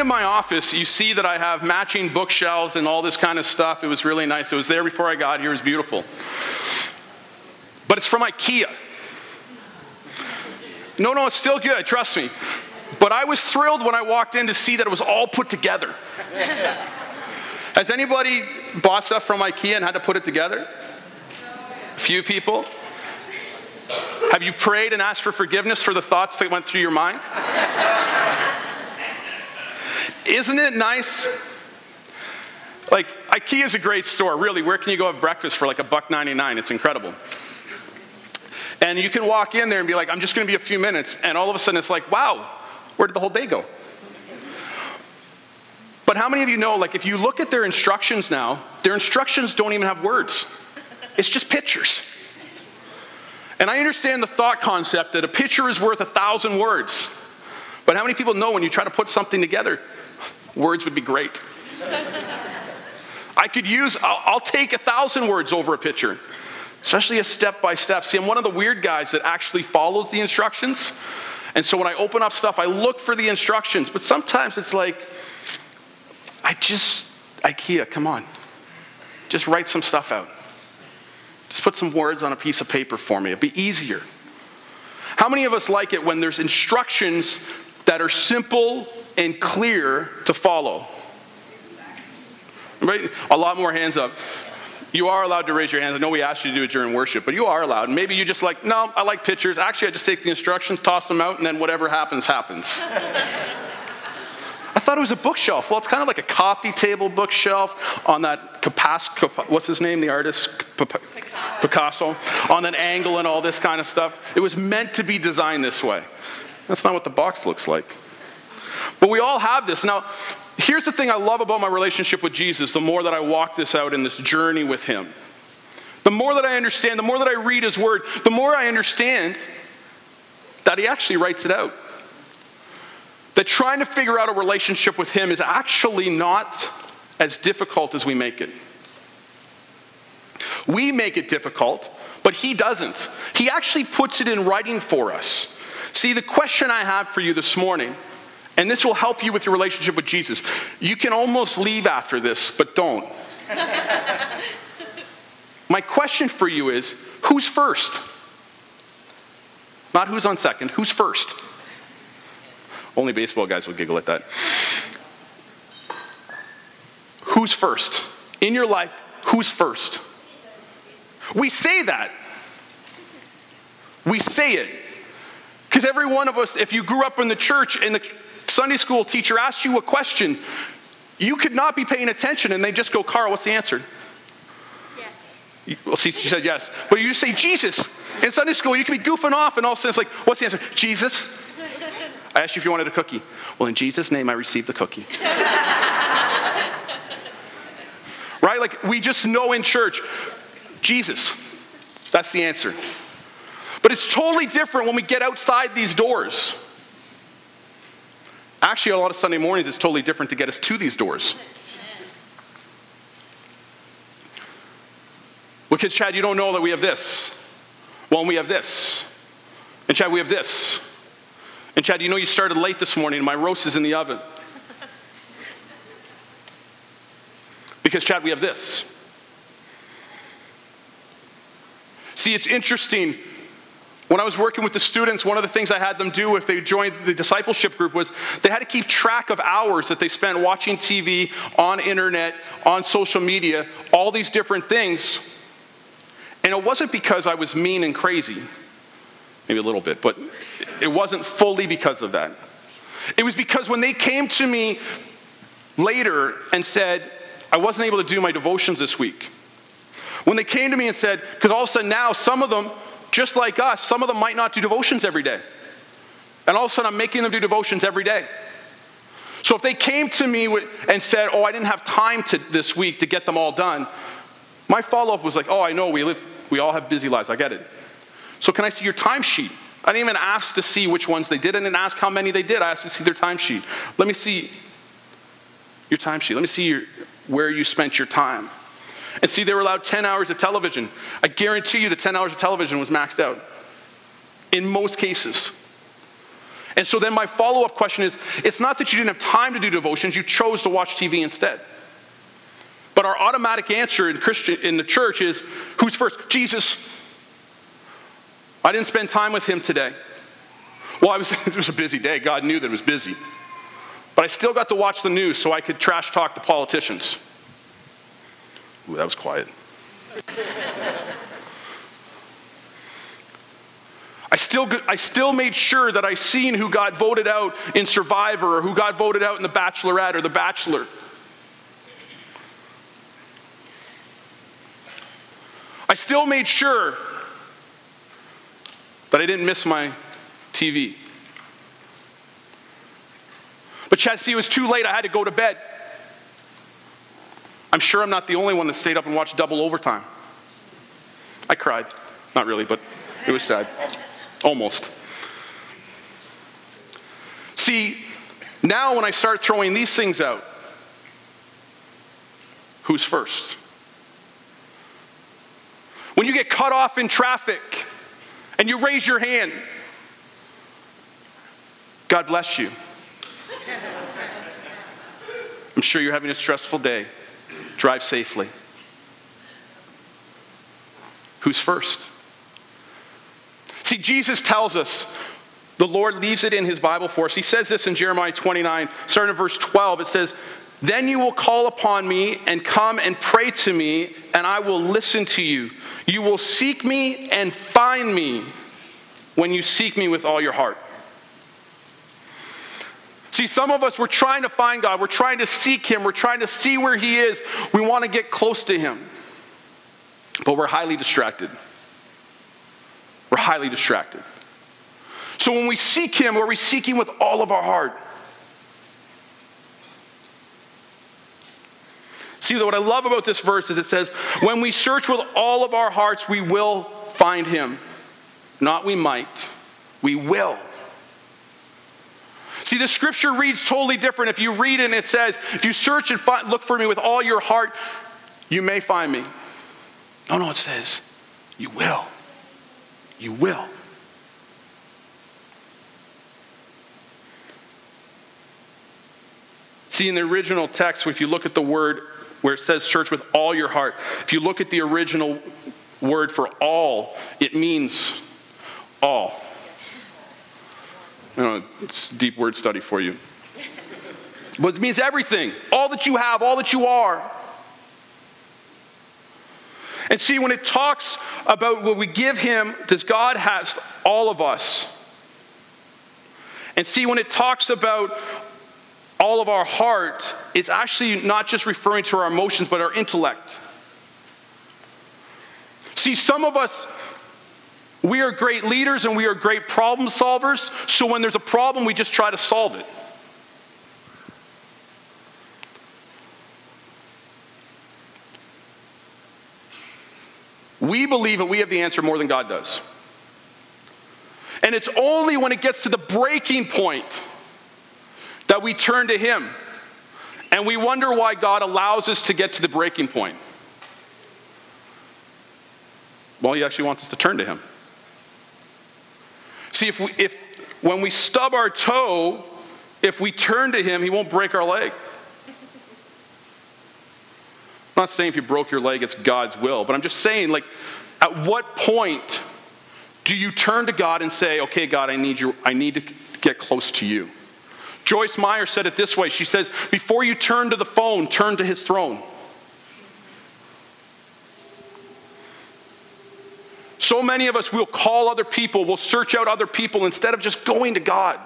If in my office, you see that I have matching bookshelves and all this kind of stuff. It was really nice. It was there before I got here. It was beautiful. But it's from IKEA. No, no, it's still good, trust me. But I was thrilled when I walked in to see that it was all put together. Has anybody bought stuff from IKEA and had to put it together? A few people. Have you prayed and asked for forgiveness for the thoughts that went through your mind? Isn't it nice? Like, IKEA is a great store, really. Where can you go have breakfast for like a buck 99? It's incredible. And you can walk in there and be like, I'm just going to be a few minutes. And all of a sudden it's like, wow, where did the whole day go? But how many of you know, like, if you look at their instructions now, their instructions don't even have words, it's just pictures. And I understand the thought concept that a picture is worth a thousand words. But how many people know when you try to put something together, words would be great? I could use, I'll, I'll take a thousand words over a picture, especially a step by step. See, I'm one of the weird guys that actually follows the instructions. And so when I open up stuff, I look for the instructions. But sometimes it's like, I just, IKEA, come on. Just write some stuff out. Just put some words on a piece of paper for me. It'd be easier. How many of us like it when there's instructions that are simple and clear to follow? Right? A lot more hands up. You are allowed to raise your hands. I know we asked you to do it during worship, but you are allowed. Maybe you just like, no, I like pictures. Actually, I just take the instructions, toss them out, and then whatever happens, happens. I thought it was a bookshelf. Well, it's kind of like a coffee table bookshelf on that Picasso, what's his name, the artist? Picasso. Picasso. On an angle and all this kind of stuff. It was meant to be designed this way. That's not what the box looks like. But we all have this. Now, here's the thing I love about my relationship with Jesus the more that I walk this out in this journey with Him. The more that I understand, the more that I read His Word, the more I understand that He actually writes it out. That trying to figure out a relationship with Him is actually not as difficult as we make it. We make it difficult, but He doesn't. He actually puts it in writing for us. See, the question I have for you this morning and this will help you with your relationship with Jesus. You can almost leave after this, but don't. My question for you is who's first? Not who's on second, who's first? Only baseball guys will giggle at that. Who's first? In your life, who's first? We say that. We say it. Because every one of us, if you grew up in the church and the Sunday school teacher asks you a question, you could not be paying attention and they just go, Carl, what's the answer? Yes. Well, see, she said yes. But you just say Jesus. In Sunday school, you can be goofing off and all of a sudden it's like, what's the answer? Jesus. I asked you if you wanted a cookie. Well, in Jesus' name, I received the cookie. right? Like, we just know in church, Jesus. That's the answer. But it's totally different when we get outside these doors. Actually, a lot of Sunday mornings, it's totally different to get us to these doors. Because, Chad, you don't know that we have this. Well, we have this. And, Chad, we have this. And, Chad, you know you started late this morning and my roast is in the oven. Because, Chad, we have this. See, it's interesting when I was working with the students, one of the things I had them do if they joined the discipleship group was they had to keep track of hours that they spent watching TV, on internet, on social media, all these different things. And it wasn't because I was mean and crazy, maybe a little bit, but it wasn't fully because of that. It was because when they came to me later and said, I wasn't able to do my devotions this week. When they came to me and said, because all of a sudden now some of them just like us, some of them might not do devotions every day. And all of a sudden, I'm making them do devotions every day. So if they came to me and said, Oh, I didn't have time to, this week to get them all done, my follow up was like, Oh, I know we live, we all have busy lives. I get it. So can I see your timesheet? I didn't even ask to see which ones they did. I didn't ask how many they did. I asked to see their timesheet. Let me see your timesheet. Let me see your, where you spent your time. And see, they were allowed 10 hours of television. I guarantee you the 10 hours of television was maxed out in most cases. And so then my follow up question is it's not that you didn't have time to do devotions, you chose to watch TV instead. But our automatic answer in Christian in the church is who's first? Jesus. I didn't spend time with him today. Well, I was, it was a busy day. God knew that it was busy. But I still got to watch the news so I could trash talk the politicians. Ooh, that was quiet. I still, I still made sure that I seen who got voted out in Survivor or who got voted out in The Bachelorette or The Bachelor. I still made sure that I didn't miss my TV. But Chad, see, it was too late. I had to go to bed. I'm sure I'm not the only one that stayed up and watched double overtime. I cried. Not really, but it was sad. Almost. See, now when I start throwing these things out, who's first? When you get cut off in traffic and you raise your hand, God bless you. I'm sure you're having a stressful day. Drive safely. Who's first? See, Jesus tells us, the Lord leaves it in his Bible for us. He says this in Jeremiah 29, starting at verse 12. It says, Then you will call upon me and come and pray to me, and I will listen to you. You will seek me and find me when you seek me with all your heart. See, some of us, we're trying to find God. We're trying to seek Him. We're trying to see where He is. We want to get close to Him. But we're highly distracted. We're highly distracted. So when we seek Him, are we seeking with all of our heart? See, what I love about this verse is it says, when we search with all of our hearts, we will find Him. Not we might, we will. See, the scripture reads totally different. If you read it and it says, if you search and find, look for me with all your heart, you may find me. No, no, it says, you will. You will. See, in the original text, if you look at the word where it says search with all your heart, if you look at the original word for all, it means all. You know, it's deep word study for you. But it means everything, all that you have, all that you are. And see, when it talks about what we give Him, does God has all of us? And see, when it talks about all of our heart, it's actually not just referring to our emotions, but our intellect. See, some of us, we are great leaders and we are great problem solvers, so when there's a problem, we just try to solve it. We believe that we have the answer more than God does. And it's only when it gets to the breaking point that we turn to Him. And we wonder why God allows us to get to the breaking point. Well, He actually wants us to turn to Him. See, if, we, if when we stub our toe, if we turn to Him, He won't break our leg. I'm not saying if you broke your leg, it's God's will, but I'm just saying, like, at what point do you turn to God and say, okay, God, I need you, I need to get close to you? Joyce Meyer said it this way. She says, before you turn to the phone, turn to his throne. So many of us will call other people, will search out other people instead of just going to God.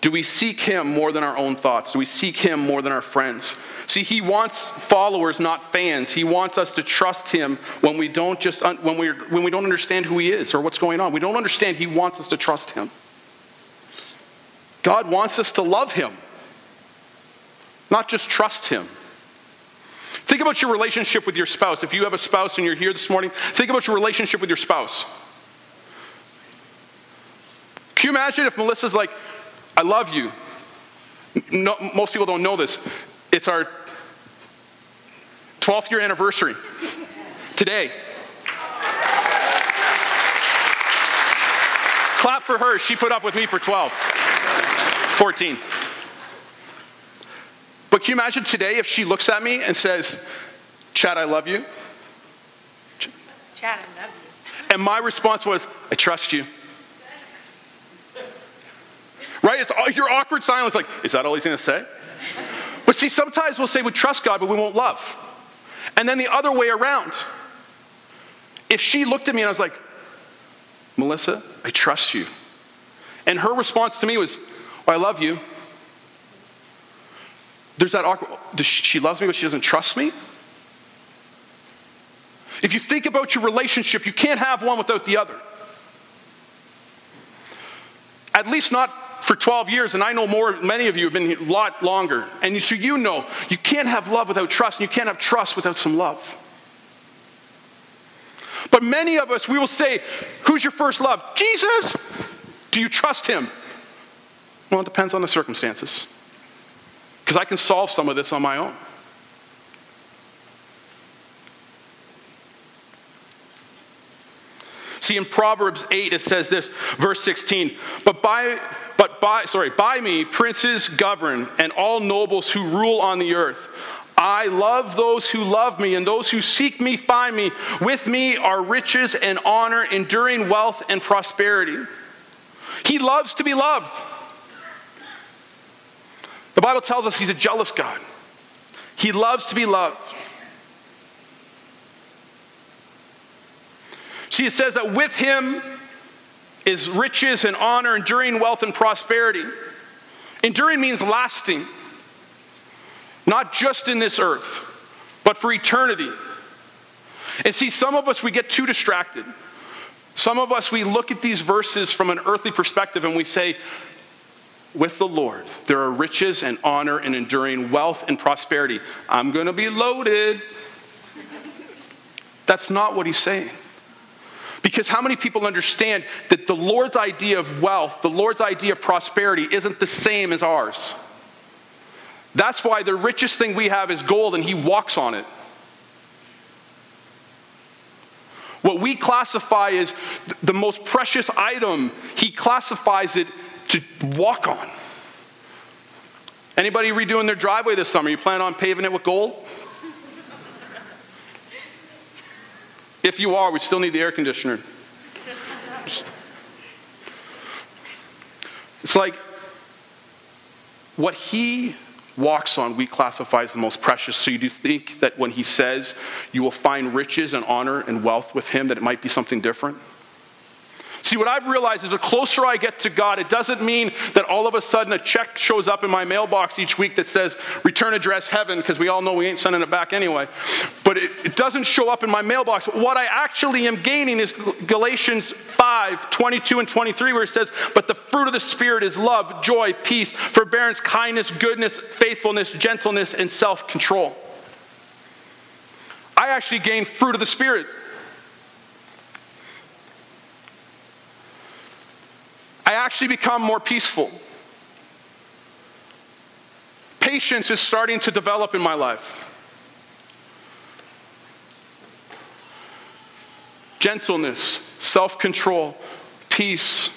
Do we seek him more than our own thoughts? Do we seek him more than our friends? See, he wants followers, not fans. He wants us to trust him when we don't just when we when we don't understand who he is or what's going on. We don't understand. He wants us to trust him. God wants us to love Him, not just trust Him. Think about your relationship with your spouse. If you have a spouse and you're here this morning, think about your relationship with your spouse. Can you imagine if Melissa's like, I love you? No, most people don't know this. It's our 12th year anniversary today. Clap for her. She put up with me for 12, 14. But can you imagine today if she looks at me and says, Chad, I love you? Chad, I love you. And my response was, I trust you. Right? It's all- your awkward silence, like, is that all he's going to say? But see, sometimes we'll say we trust God, but we won't love. And then the other way around. If she looked at me and I was like, Melissa, I trust you. And her response to me was, well, I love you. There's that awkward, she, loves me, but she doesn't trust me? If you think about your relationship, you can't have one without the other. At least not for 12 years, and I know more, many of you have been here a lot longer. And so you know, you can't have love without trust, and you can't have trust without some love. But many of us, we will say, Who's your first love? Jesus! Do you trust him? Well, it depends on the circumstances. Because I can solve some of this on my own. See, in Proverbs 8, it says this, verse 16, but by, but by, sorry, by me princes govern and all nobles who rule on the earth. I love those who love me, and those who seek me find me. With me are riches and honor, enduring wealth and prosperity. He loves to be loved. The Bible tells us he's a jealous God. He loves to be loved. See, it says that with him is riches and honor, enduring wealth and prosperity. Enduring means lasting, not just in this earth, but for eternity. And see, some of us, we get too distracted. Some of us, we look at these verses from an earthly perspective and we say, with the Lord, there are riches and honor and enduring wealth and prosperity. I'm going to be loaded. That's not what he's saying. Because how many people understand that the Lord's idea of wealth, the Lord's idea of prosperity, isn't the same as ours? That's why the richest thing we have is gold and he walks on it. What we classify as the most precious item, he classifies it to walk on. Anybody redoing their driveway this summer? You plan on paving it with gold? If you are, we still need the air conditioner. It's like what he walks on, we classify as the most precious. So you do think that when he says you will find riches and honor and wealth with him, that it might be something different? See, what I've realized is the closer I get to God, it doesn't mean that all of a sudden a check shows up in my mailbox each week that says return address heaven, because we all know we ain't sending it back anyway. But it, it, doesn't show up in my mailbox. What I actually am gaining is Galatians 5 22 and 23, where it says, But the fruit of the Spirit is love, joy, peace, forbearance, kindness, goodness, faithfulness, gentleness, and self control. I actually gain fruit of the Spirit. I actually become more peaceful. Patience is starting to develop in my life. Gentleness, self control, peace.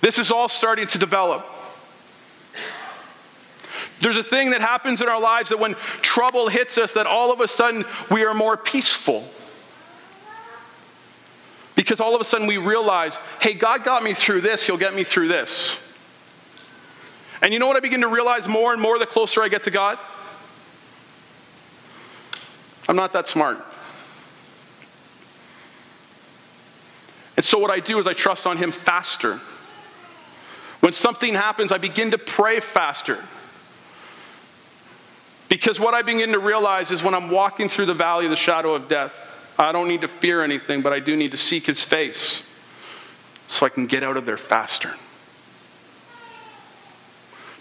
This is all starting to develop. There's a thing that happens in our lives that when trouble hits us, that all of a sudden we are more peaceful. Because all of a sudden we realize, hey, God got me through this, He'll get me through this. And you know what I begin to realize more and more the closer I get to God? I'm not that smart. And so what I do is I trust on Him faster. When something happens, I begin to pray faster. Because what I begin to realize is when I'm walking through the valley of the shadow of death, I don't need to fear anything, but I do need to seek his face so I can get out of there faster.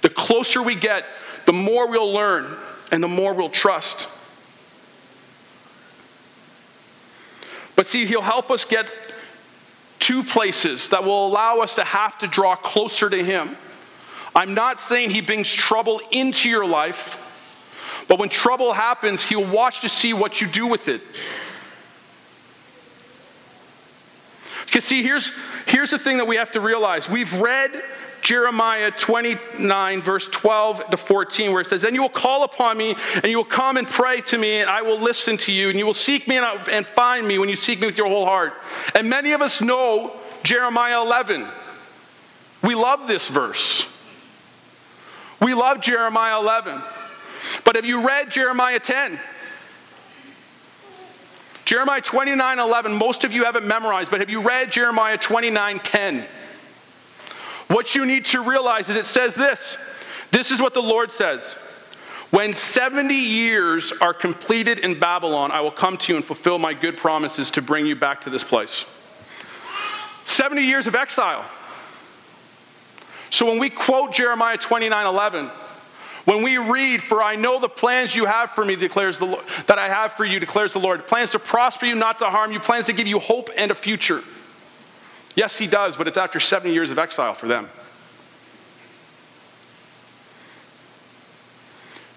The closer we get, the more we'll learn and the more we'll trust. But see, He'll help us get two places that will allow us to have to draw closer to Him. I'm not saying He brings trouble into your life, but when trouble happens, He'll watch to see what you do with it. Because, see, here's, here's the thing that we have to realize. We've read Jeremiah 29, verse 12 to 14, where it says, Then you will call upon me, and you will come and pray to me, and I will listen to you, and you will seek me and, and find me when you seek me with your whole heart. And many of us know Jeremiah 11. We love this verse. We love Jeremiah 11. But have you read Jeremiah 10? Jeremiah 29 11, most of you haven't memorized, but have you read Jeremiah 29 10? What you need to realize is it says this this is what the Lord says. When 70 years are completed in Babylon, I will come to you and fulfill my good promises to bring you back to this place. 70 years of exile. So when we quote Jeremiah 29 11, when we read, For I know the plans you have for me, declares the Lord, that I have for you, declares the Lord. Plans to prosper you, not to harm you, plans to give you hope and a future. Yes, he does, but it's after 70 years of exile for them.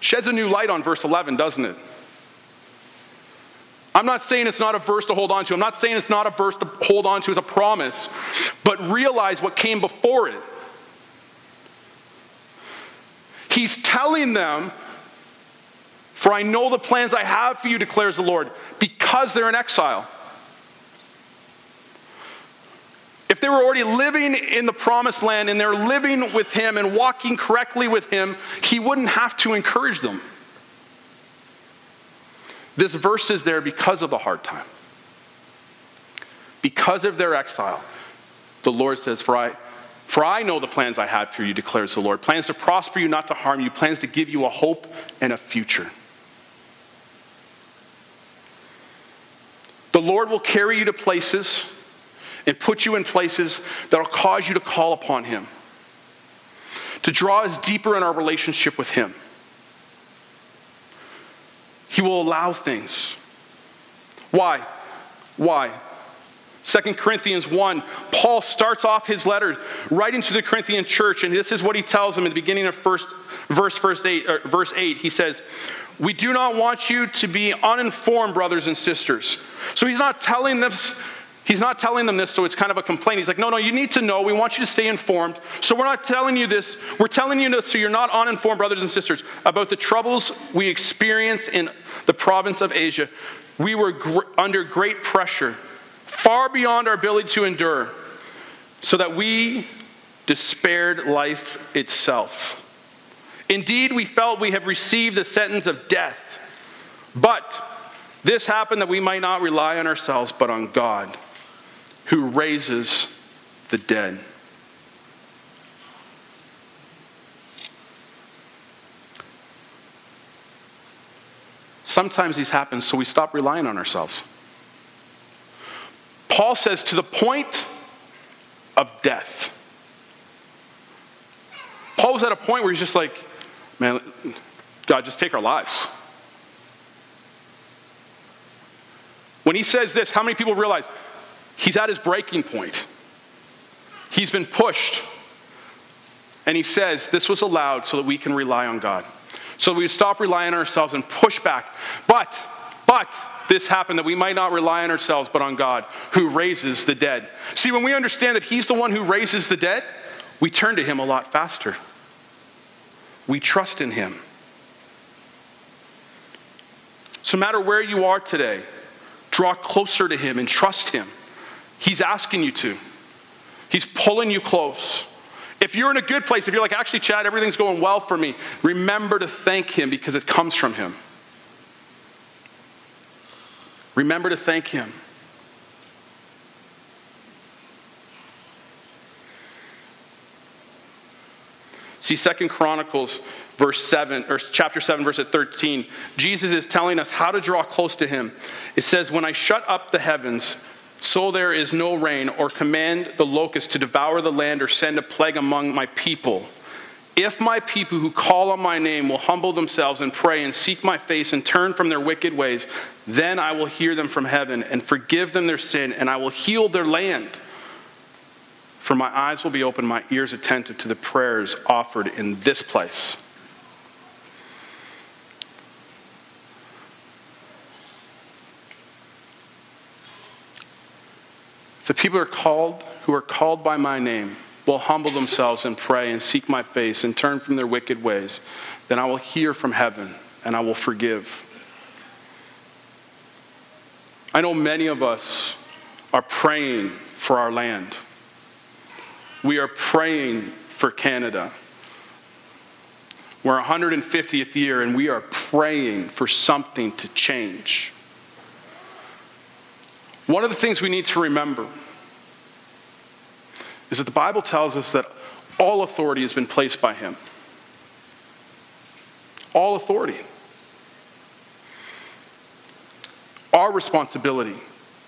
Sheds a new light on verse 11, doesn't it? I'm not saying it's not a verse to hold on to. I'm not saying it's not a verse to hold on to as a promise, but realize what came before it. He's telling them, For I know the plans I have for you, declares the Lord, because they're in exile. If they were already living in the promised land and they're living with Him and walking correctly with Him, He wouldn't have to encourage them. This verse is there because of the hard time. Because of their exile, the Lord says, For I, for I know the plans I have for you, declares the Lord plans to prosper you, not to harm you, plans to give you a hope and a future. The Lord will carry you to places and put you in places that will cause you to call upon Him, to draw us deeper in our relationship with Him. He will allow things. Why? Why? 2 Corinthians 1, Paul starts off his letter writing to the Corinthian church, and this is what he tells them in the beginning of first, verse, verse, 8, uh, verse 8. He says, We do not want you to be uninformed, brothers and sisters. So he's not telling them. He's not telling them this, so it's kind of a complaint. He's like, no, no, you need to know. We want you to stay informed. So we're not telling you this. We're telling you this so you're not uninformed, brothers and sisters, about the troubles we experienced in the province of Asia. We were gr- under great pressure far beyond our ability to endure, so that we despaired life itself. Indeed, we felt we have received the sentence of death. But this happened that we might not rely on ourselves, but on God, who raises the dead. Sometimes these happen so we stop relying on ourselves. Paul says, to the point of death. Paul was at a point where he's just like, man, God, just take our lives. When he says this, how many people realize he's at his breaking point? He's been pushed. And he says, This was allowed so that we can rely on God. So we stop relying on ourselves and push back. But, but, this happened that we might not rely on ourselves, but on God who raises the dead. See, when we understand that He's the one who raises the dead, we turn to Him a lot faster. We trust in Him. So, no matter where you are today, draw closer to Him and trust Him. He's asking you to, He's pulling you close. If you're in a good place, if you're like, actually, Chad, everything's going well for me, remember to thank Him because it comes from Him. Remember to thank Him. See, Second Chronicles, verse 7, or chapter 7, verse 13. Jesus is telling us how to draw close to him. It says, When I shut up the heavens, so there is no rain, or command the locust to devour the land, or send a plague among my people. If my people who call on my name will humble themselves and pray and seek my face and turn from their wicked ways, then I will hear them from heaven and forgive them their sin, and I will heal their land. For my eyes will be open, my ears attentive to the prayers offered in this place. The people are called who are called by my name will humble themselves and pray and seek my face and turn from their wicked ways, then I will hear from heaven and I will forgive. I know many of us are praying for our land. We are praying for Canada. We're 150th year and we are praying for something to change. One of the things we need to remember is that the Bible tells us that all authority has been placed by him. All authority. Our responsibility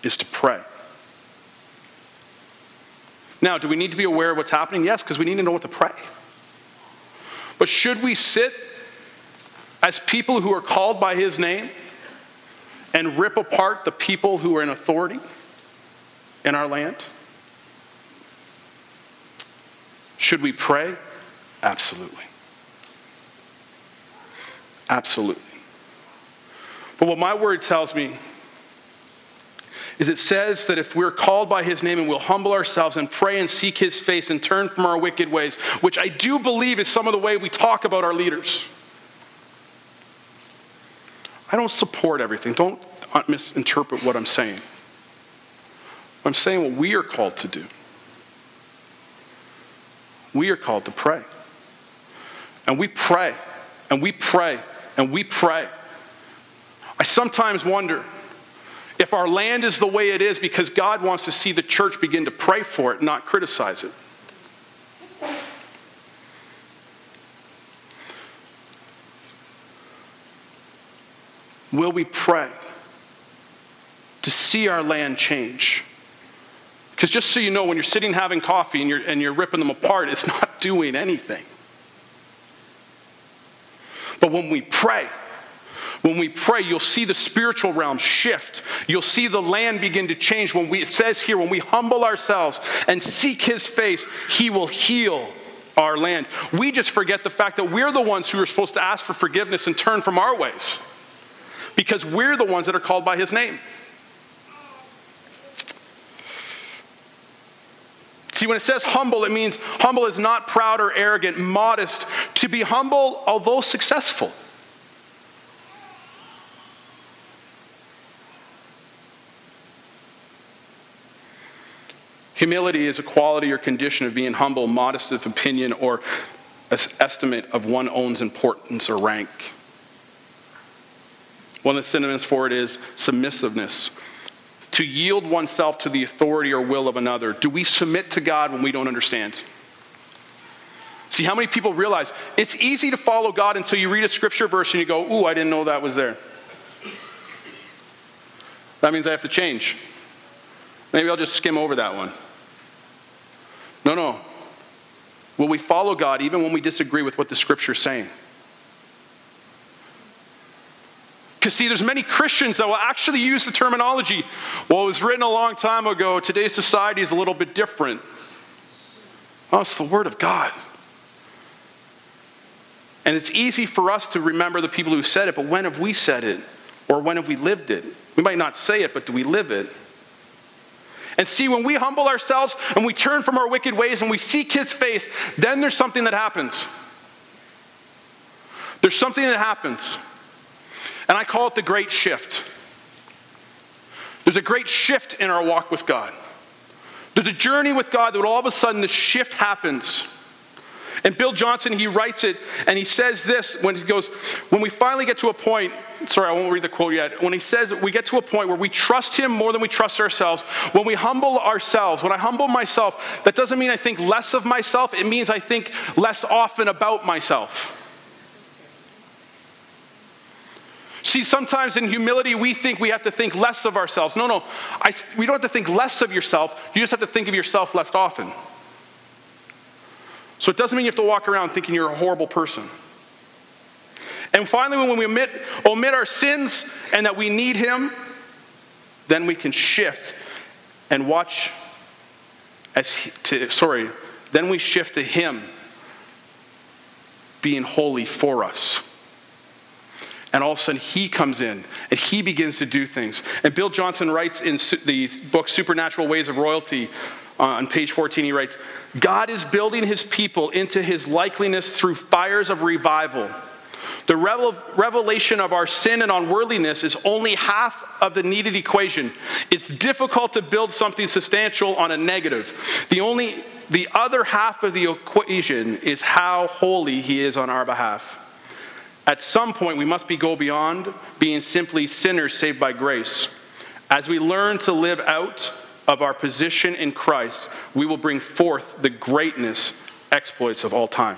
is to pray. Now, do we need to be aware of what's happening? Yes, because we need to know what to pray. But should we sit as people who are called by his name and rip apart the people who are in authority in our land? Should we pray? Absolutely. Absolutely. But what my word tells me is it says that if we're called by his name and we'll humble ourselves and pray and seek his face and turn from our wicked ways, which I do believe is some of the way we talk about our leaders. I don't support everything. Don't misinterpret what I'm saying. I'm saying what we are called to do. We are called to pray. And we pray, and we pray, and we pray. I sometimes wonder if our land is the way it is because God wants to see the church begin to pray for it, not criticize it. Will we pray to see our land change? Because just so you know, when you're sitting having coffee and you're, and you're ripping them apart, it's not doing anything. But when we pray, when we pray, you'll see the spiritual realm shift. You'll see the land begin to change. When we, it says here, when we humble ourselves and seek his face, he will heal our land. We just forget the fact that we're the ones who are supposed to ask for forgiveness and turn from our ways because we're the ones that are called by his name. See, when it says humble, it means humble is not proud or arrogant, modest. To be humble, although successful. Humility is a quality or condition of being humble, modest of opinion, or estimate of one own's importance or rank. One of the synonyms for it is submissiveness, to yield oneself to the authority or will of another? Do we submit to God when we don't understand? See, how many people realize it's easy to follow God until you read a scripture verse and you go, Ooh, I didn't know that was there. That means I have to change. Maybe I'll just skim over that one. No, no. Will we follow God even when we disagree with what the scripture is saying? Because, see, there's many Christians that will actually use the terminology, well, it was written a long time ago. Today's society is a little bit different. Oh, it's the Word of God. And it's easy for us to remember the people who said it, but when have we said it? Or when have we lived it? We might not say it, but do we live it? And see, when we humble ourselves and we turn from our wicked ways and we seek His face, then there's something that happens. There's something that happens. And I call it the great shift. There's a great shift in our walk with God. There's a journey with God that all of a sudden the shift happens. And Bill Johnson, he writes it and he says this when he goes, when we finally get to a point, sorry, I won't read the quote yet. When he says we get to a point where we trust him more than we trust ourselves, when we humble ourselves, when I humble myself, that doesn't mean I think less of myself, it means I think less often about myself. See, sometimes in humility, we think we have to think less of ourselves. No, no, I, we don't have to think less of yourself. You just have to think of yourself less often. So it doesn't mean you have to walk around thinking you're a horrible person. And finally, when we omit, omit our sins and that we need Him, then we can shift and watch as he, to, sorry, then we shift to Him being holy for us. And all of a sudden, he comes in and he begins to do things. And Bill Johnson writes in the book Supernatural Ways of Royalty uh, on page 14, he writes God is building his people into his likeliness through fires of revival. The revelation of our sin and unworthiness is only half of the needed equation. It's difficult to build something substantial on a negative. The only the other half of the equation is how holy he is on our behalf. At some point, we must be go beyond being simply sinners saved by grace. As we learn to live out of our position in Christ, we will bring forth the greatness exploits of all time.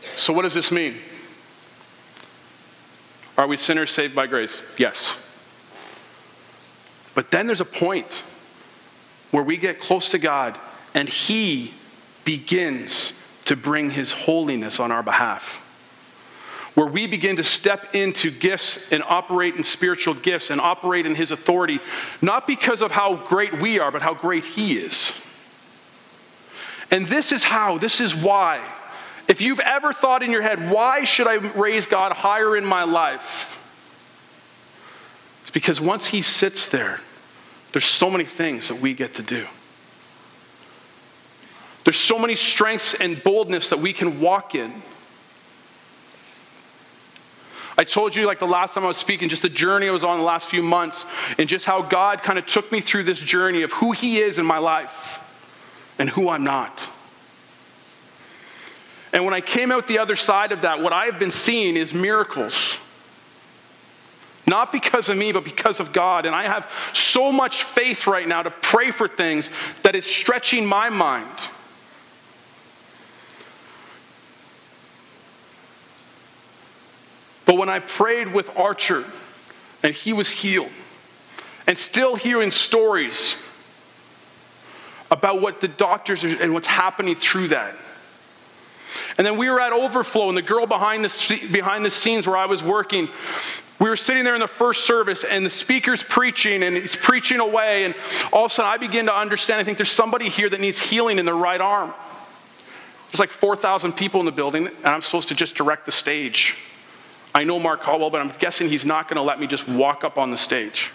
So, what does this mean? Are we sinners saved by grace? Yes. But then there's a point where we get close to God and He begins to bring His holiness on our behalf. Where we begin to step into gifts and operate in spiritual gifts and operate in His authority, not because of how great we are, but how great He is. And this is how, this is why. If you've ever thought in your head, why should I raise God higher in my life? It's because once He sits there, there's so many things that we get to do. There's so many strengths and boldness that we can walk in. I told you, like the last time I was speaking, just the journey I was on the last few months, and just how God kind of took me through this journey of who He is in my life and who I'm not. And when I came out the other side of that, what I have been seeing is miracles. Not because of me, but because of God. And I have so much faith right now to pray for things that it's stretching my mind. But when I prayed with Archer and he was healed, and still hearing stories about what the doctors are, and what's happening through that. And then we were at Overflow, and the girl behind the, behind the scenes where I was working, we were sitting there in the first service, and the speaker's preaching, and he's preaching away, and all of a sudden I begin to understand I think there's somebody here that needs healing in their right arm. There's like 4,000 people in the building, and I'm supposed to just direct the stage. I know Mark Caldwell, but I'm guessing he's not going to let me just walk up on the stage.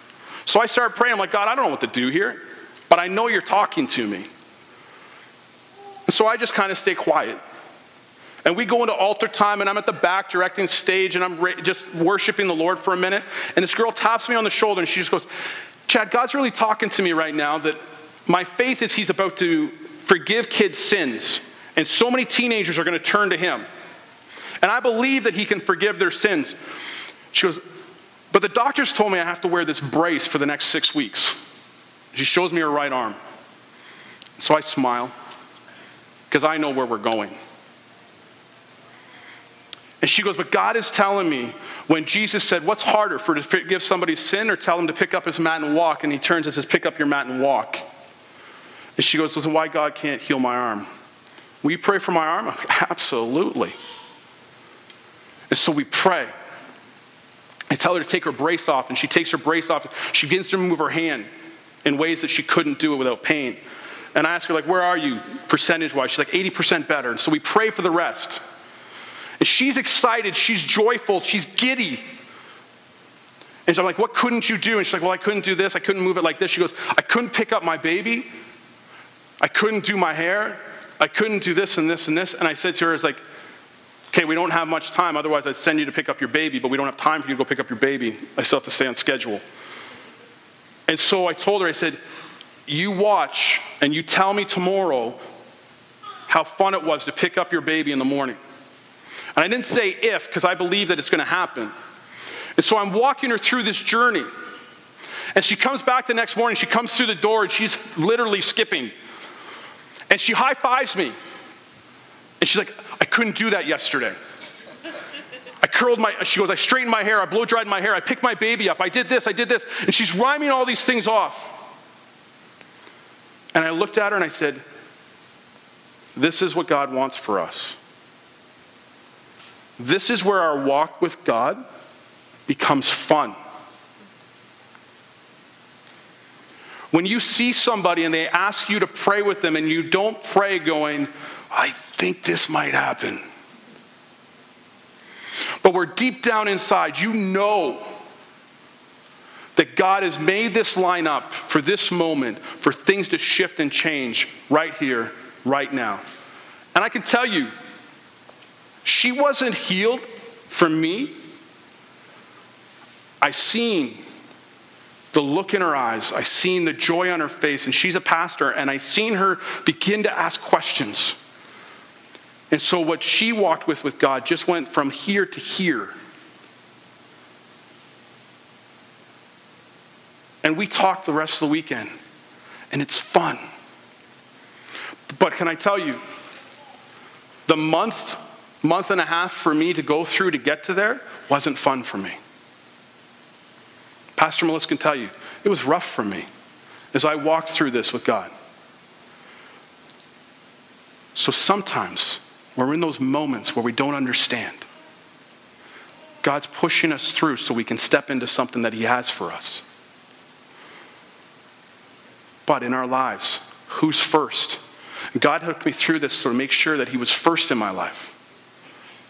So I started praying. I'm like, God, I don't know what to do here, but I know you're talking to me. So I just kind of stay quiet. And we go into altar time, and I'm at the back directing stage, and I'm just worshiping the Lord for a minute. And this girl taps me on the shoulder, and she just goes, Chad, God's really talking to me right now that my faith is He's about to forgive kids' sins. And so many teenagers are going to turn to Him. And I believe that He can forgive their sins. She goes, But the doctors told me I have to wear this brace for the next six weeks. She shows me her right arm. So I smile because I know where we're going. And she goes, But God is telling me when Jesus said, What's harder, for to forgive somebody's sin or tell him to pick up his mat and walk? And he turns and says, Pick up your mat and walk. And she goes, Listen, why God can't heal my arm? Will you pray for my arm? Absolutely. And so we pray. I tell her to take her brace off, and she takes her brace off. She begins to move her hand in ways that she couldn't do it without pain. And I ask her, like, where are you percentage wise? She's like, 80% better. And so we pray for the rest. And she's excited, she's joyful, she's giddy. And so I'm like, what couldn't you do? And she's like, well, I couldn't do this, I couldn't move it like this. She goes, I couldn't pick up my baby, I couldn't do my hair, I couldn't do this and this and this. And I said to her, it's like, okay, we don't have much time, otherwise I'd send you to pick up your baby, but we don't have time for you to go pick up your baby. I still have to stay on schedule. And so I told her, I said, you watch and you tell me tomorrow how fun it was to pick up your baby in the morning. And I didn't say if, because I believe that it's going to happen. And so I'm walking her through this journey. And she comes back the next morning, she comes through the door, and she's literally skipping. And she high fives me. And she's like, I couldn't do that yesterday. I curled my, she goes, I straightened my hair, I blow dried my hair, I picked my baby up, I did this, I did this. And she's rhyming all these things off. And I looked at her and I said, this is what God wants for us. This is where our walk with God becomes fun. When you see somebody and they ask you to pray with them and you don't pray going, I think this might happen. But we're deep down inside, you know that God has made this line up for this moment, for things to shift and change right here, right now. And I can tell you, she wasn't healed from me. I seen the look in her eyes. I seen the joy on her face, and she's a pastor, and I seen her begin to ask questions. And so what she walked with with God just went from here to here. And we talked the rest of the weekend, and it's fun. But can I tell you, the month, month and a half for me to go through to get to there wasn't fun for me. Pastor Melissa can tell you, it was rough for me as I walked through this with God. So sometimes we're in those moments where we don't understand. God's pushing us through so we can step into something that He has for us. But in our lives, who's first? God took me through this to make sure that He was first in my life.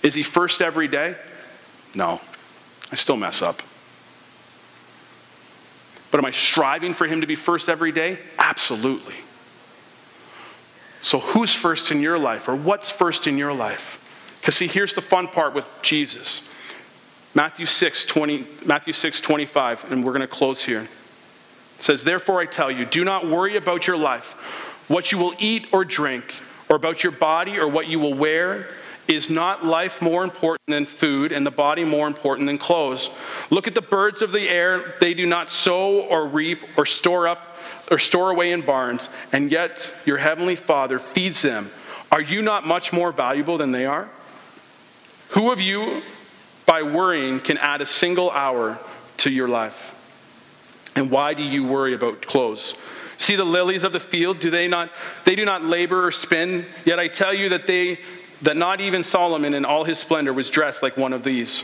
Is He first every day? No. I still mess up. But am I striving for Him to be first every day? Absolutely. So, who's first in your life, or what's first in your life? Because, see, here's the fun part with Jesus Matthew 6, 20, Matthew 6 25, and we're going to close here. It says, Therefore, I tell you, do not worry about your life, what you will eat or drink, or about your body or what you will wear. Is not life more important than food, and the body more important than clothes? Look at the birds of the air. They do not sow or reap or store up or store away in barns, and yet your heavenly Father feeds them. Are you not much more valuable than they are? Who of you, by worrying, can add a single hour to your life? And why do you worry about clothes? See the lilies of the field, do they not they do not labor or spin? Yet I tell you that they that not even Solomon in all his splendor was dressed like one of these.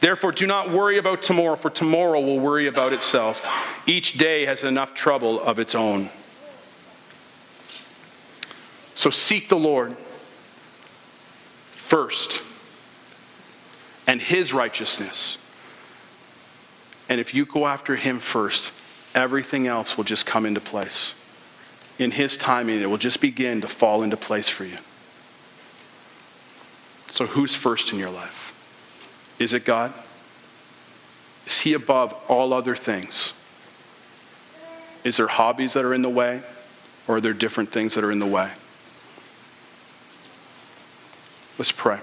Therefore, do not worry about tomorrow, for tomorrow will worry about itself. Each day has enough trouble of its own. So seek the Lord first and his righteousness. And if you go after him first, everything else will just come into place. In his timing, it will just begin to fall into place for you. So, who's first in your life? Is it God? Is He above all other things? Is there hobbies that are in the way, or are there different things that are in the way? Let's pray.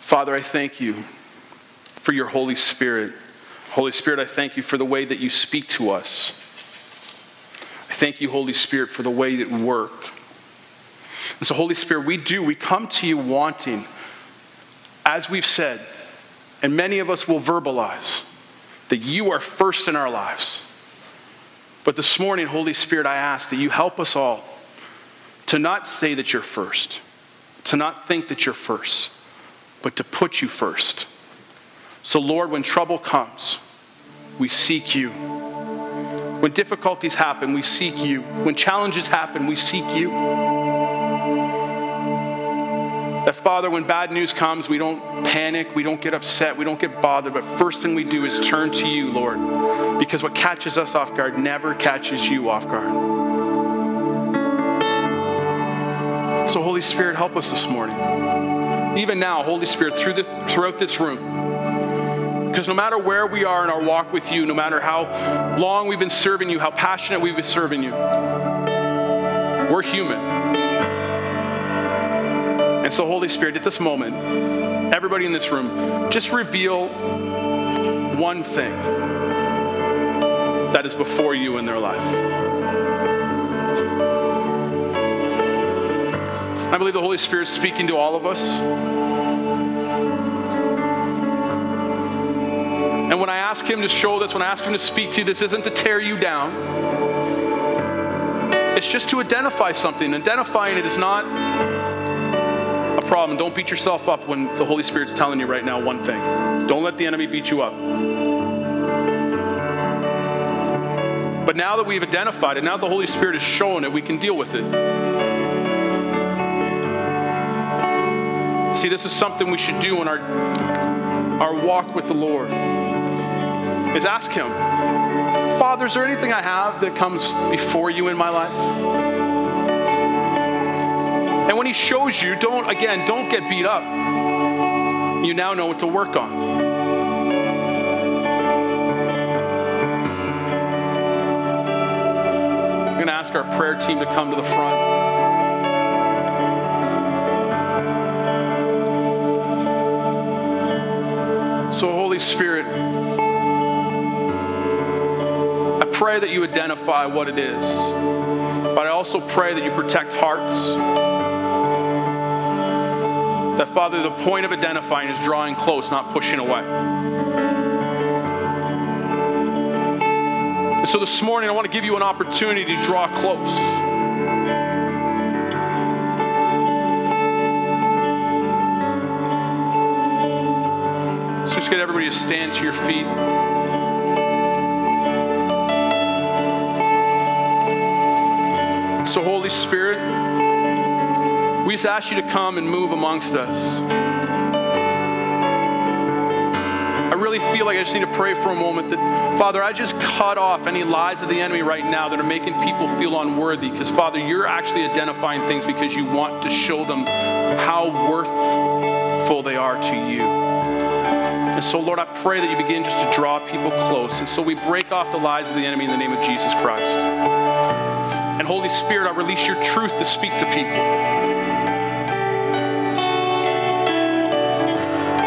Father, I thank you for your Holy Spirit. Holy Spirit, I thank you for the way that you speak to us. I thank you, Holy Spirit, for the way that you work. And so, Holy Spirit, we do, we come to you wanting, as we've said, and many of us will verbalize, that you are first in our lives. But this morning, Holy Spirit, I ask that you help us all to not say that you're first, to not think that you're first, but to put you first. So, Lord, when trouble comes, we seek you. When difficulties happen, we seek you. When challenges happen, we seek you. That, Father, when bad news comes, we don't panic, we don't get upset, we don't get bothered, but first thing we do is turn to you, Lord, because what catches us off guard never catches you off guard. So, Holy Spirit, help us this morning. Even now, Holy Spirit, through this, throughout this room, Because no matter where we are in our walk with you, no matter how long we've been serving you, how passionate we've been serving you, we're human. And so, Holy Spirit, at this moment, everybody in this room, just reveal one thing that is before you in their life. I believe the Holy Spirit is speaking to all of us. And when I ask Him to show this, when I ask Him to speak to you, this isn't to tear you down. It's just to identify something. Identifying it is not problem. Don't beat yourself up when the Holy Spirit's telling you right now one thing. Don't let the enemy beat you up. But now that we've identified it, now the Holy Spirit has shown it, we can deal with it. See, this is something we should do in our, our walk with the Lord. Is ask Him, Father, is there anything I have that comes before you in my life? And when He shows you, don't, again, don't get beat up. You now know what to work on. I'm going to ask our prayer team to come to the front. So, Holy Spirit, I pray that you identify what it is, but I also pray that you protect hearts. That, Father, the point of identifying is drawing close, not pushing away. And so this morning, I want to give you an opportunity to draw close. So just get everybody to stand to your feet. So, Holy Spirit, just ask you to come and move amongst us. I really feel like I just need to pray for a moment that, Father, I just cut off any lies of the enemy right now that are making people feel unworthy. Because, Father, you're actually identifying things because you want to show them how worthful they are to you. And so, Lord, I pray that you begin just to draw people close. And so we break off the lies of the enemy in the name of Jesus Christ. And Holy Spirit, I release your truth to speak to people.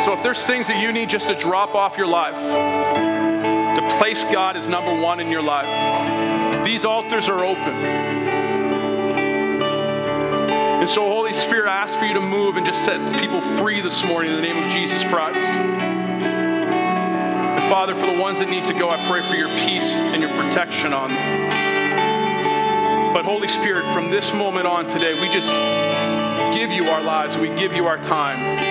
So if there's things that you need just to drop off your life, to place God as number one in your life, these altars are open. And so, Holy Spirit, I ask for you to move and just set people free this morning in the name of Jesus Christ. And Father, for the ones that need to go, I pray for your peace and your protection on them. But Holy Spirit, from this moment on today, we just give you our lives, we give you our time.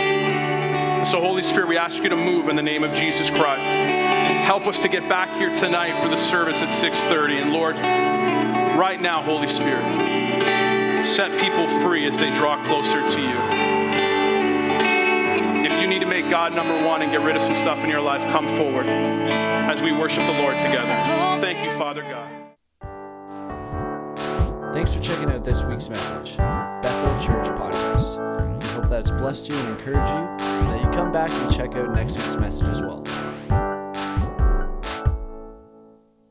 So, Holy Spirit, we ask you to move in the name of Jesus Christ. Help us to get back here tonight for the service at 6:30. And Lord, right now, Holy Spirit, set people free as they draw closer to you. If you need to make God number one and get rid of some stuff in your life, come forward as we worship the Lord together. Thank you, Father God. Thanks for checking out this week's message, Bethel Church Podcast. We hope that it's blessed you and encouraged you, you come back and check out next week's message as well.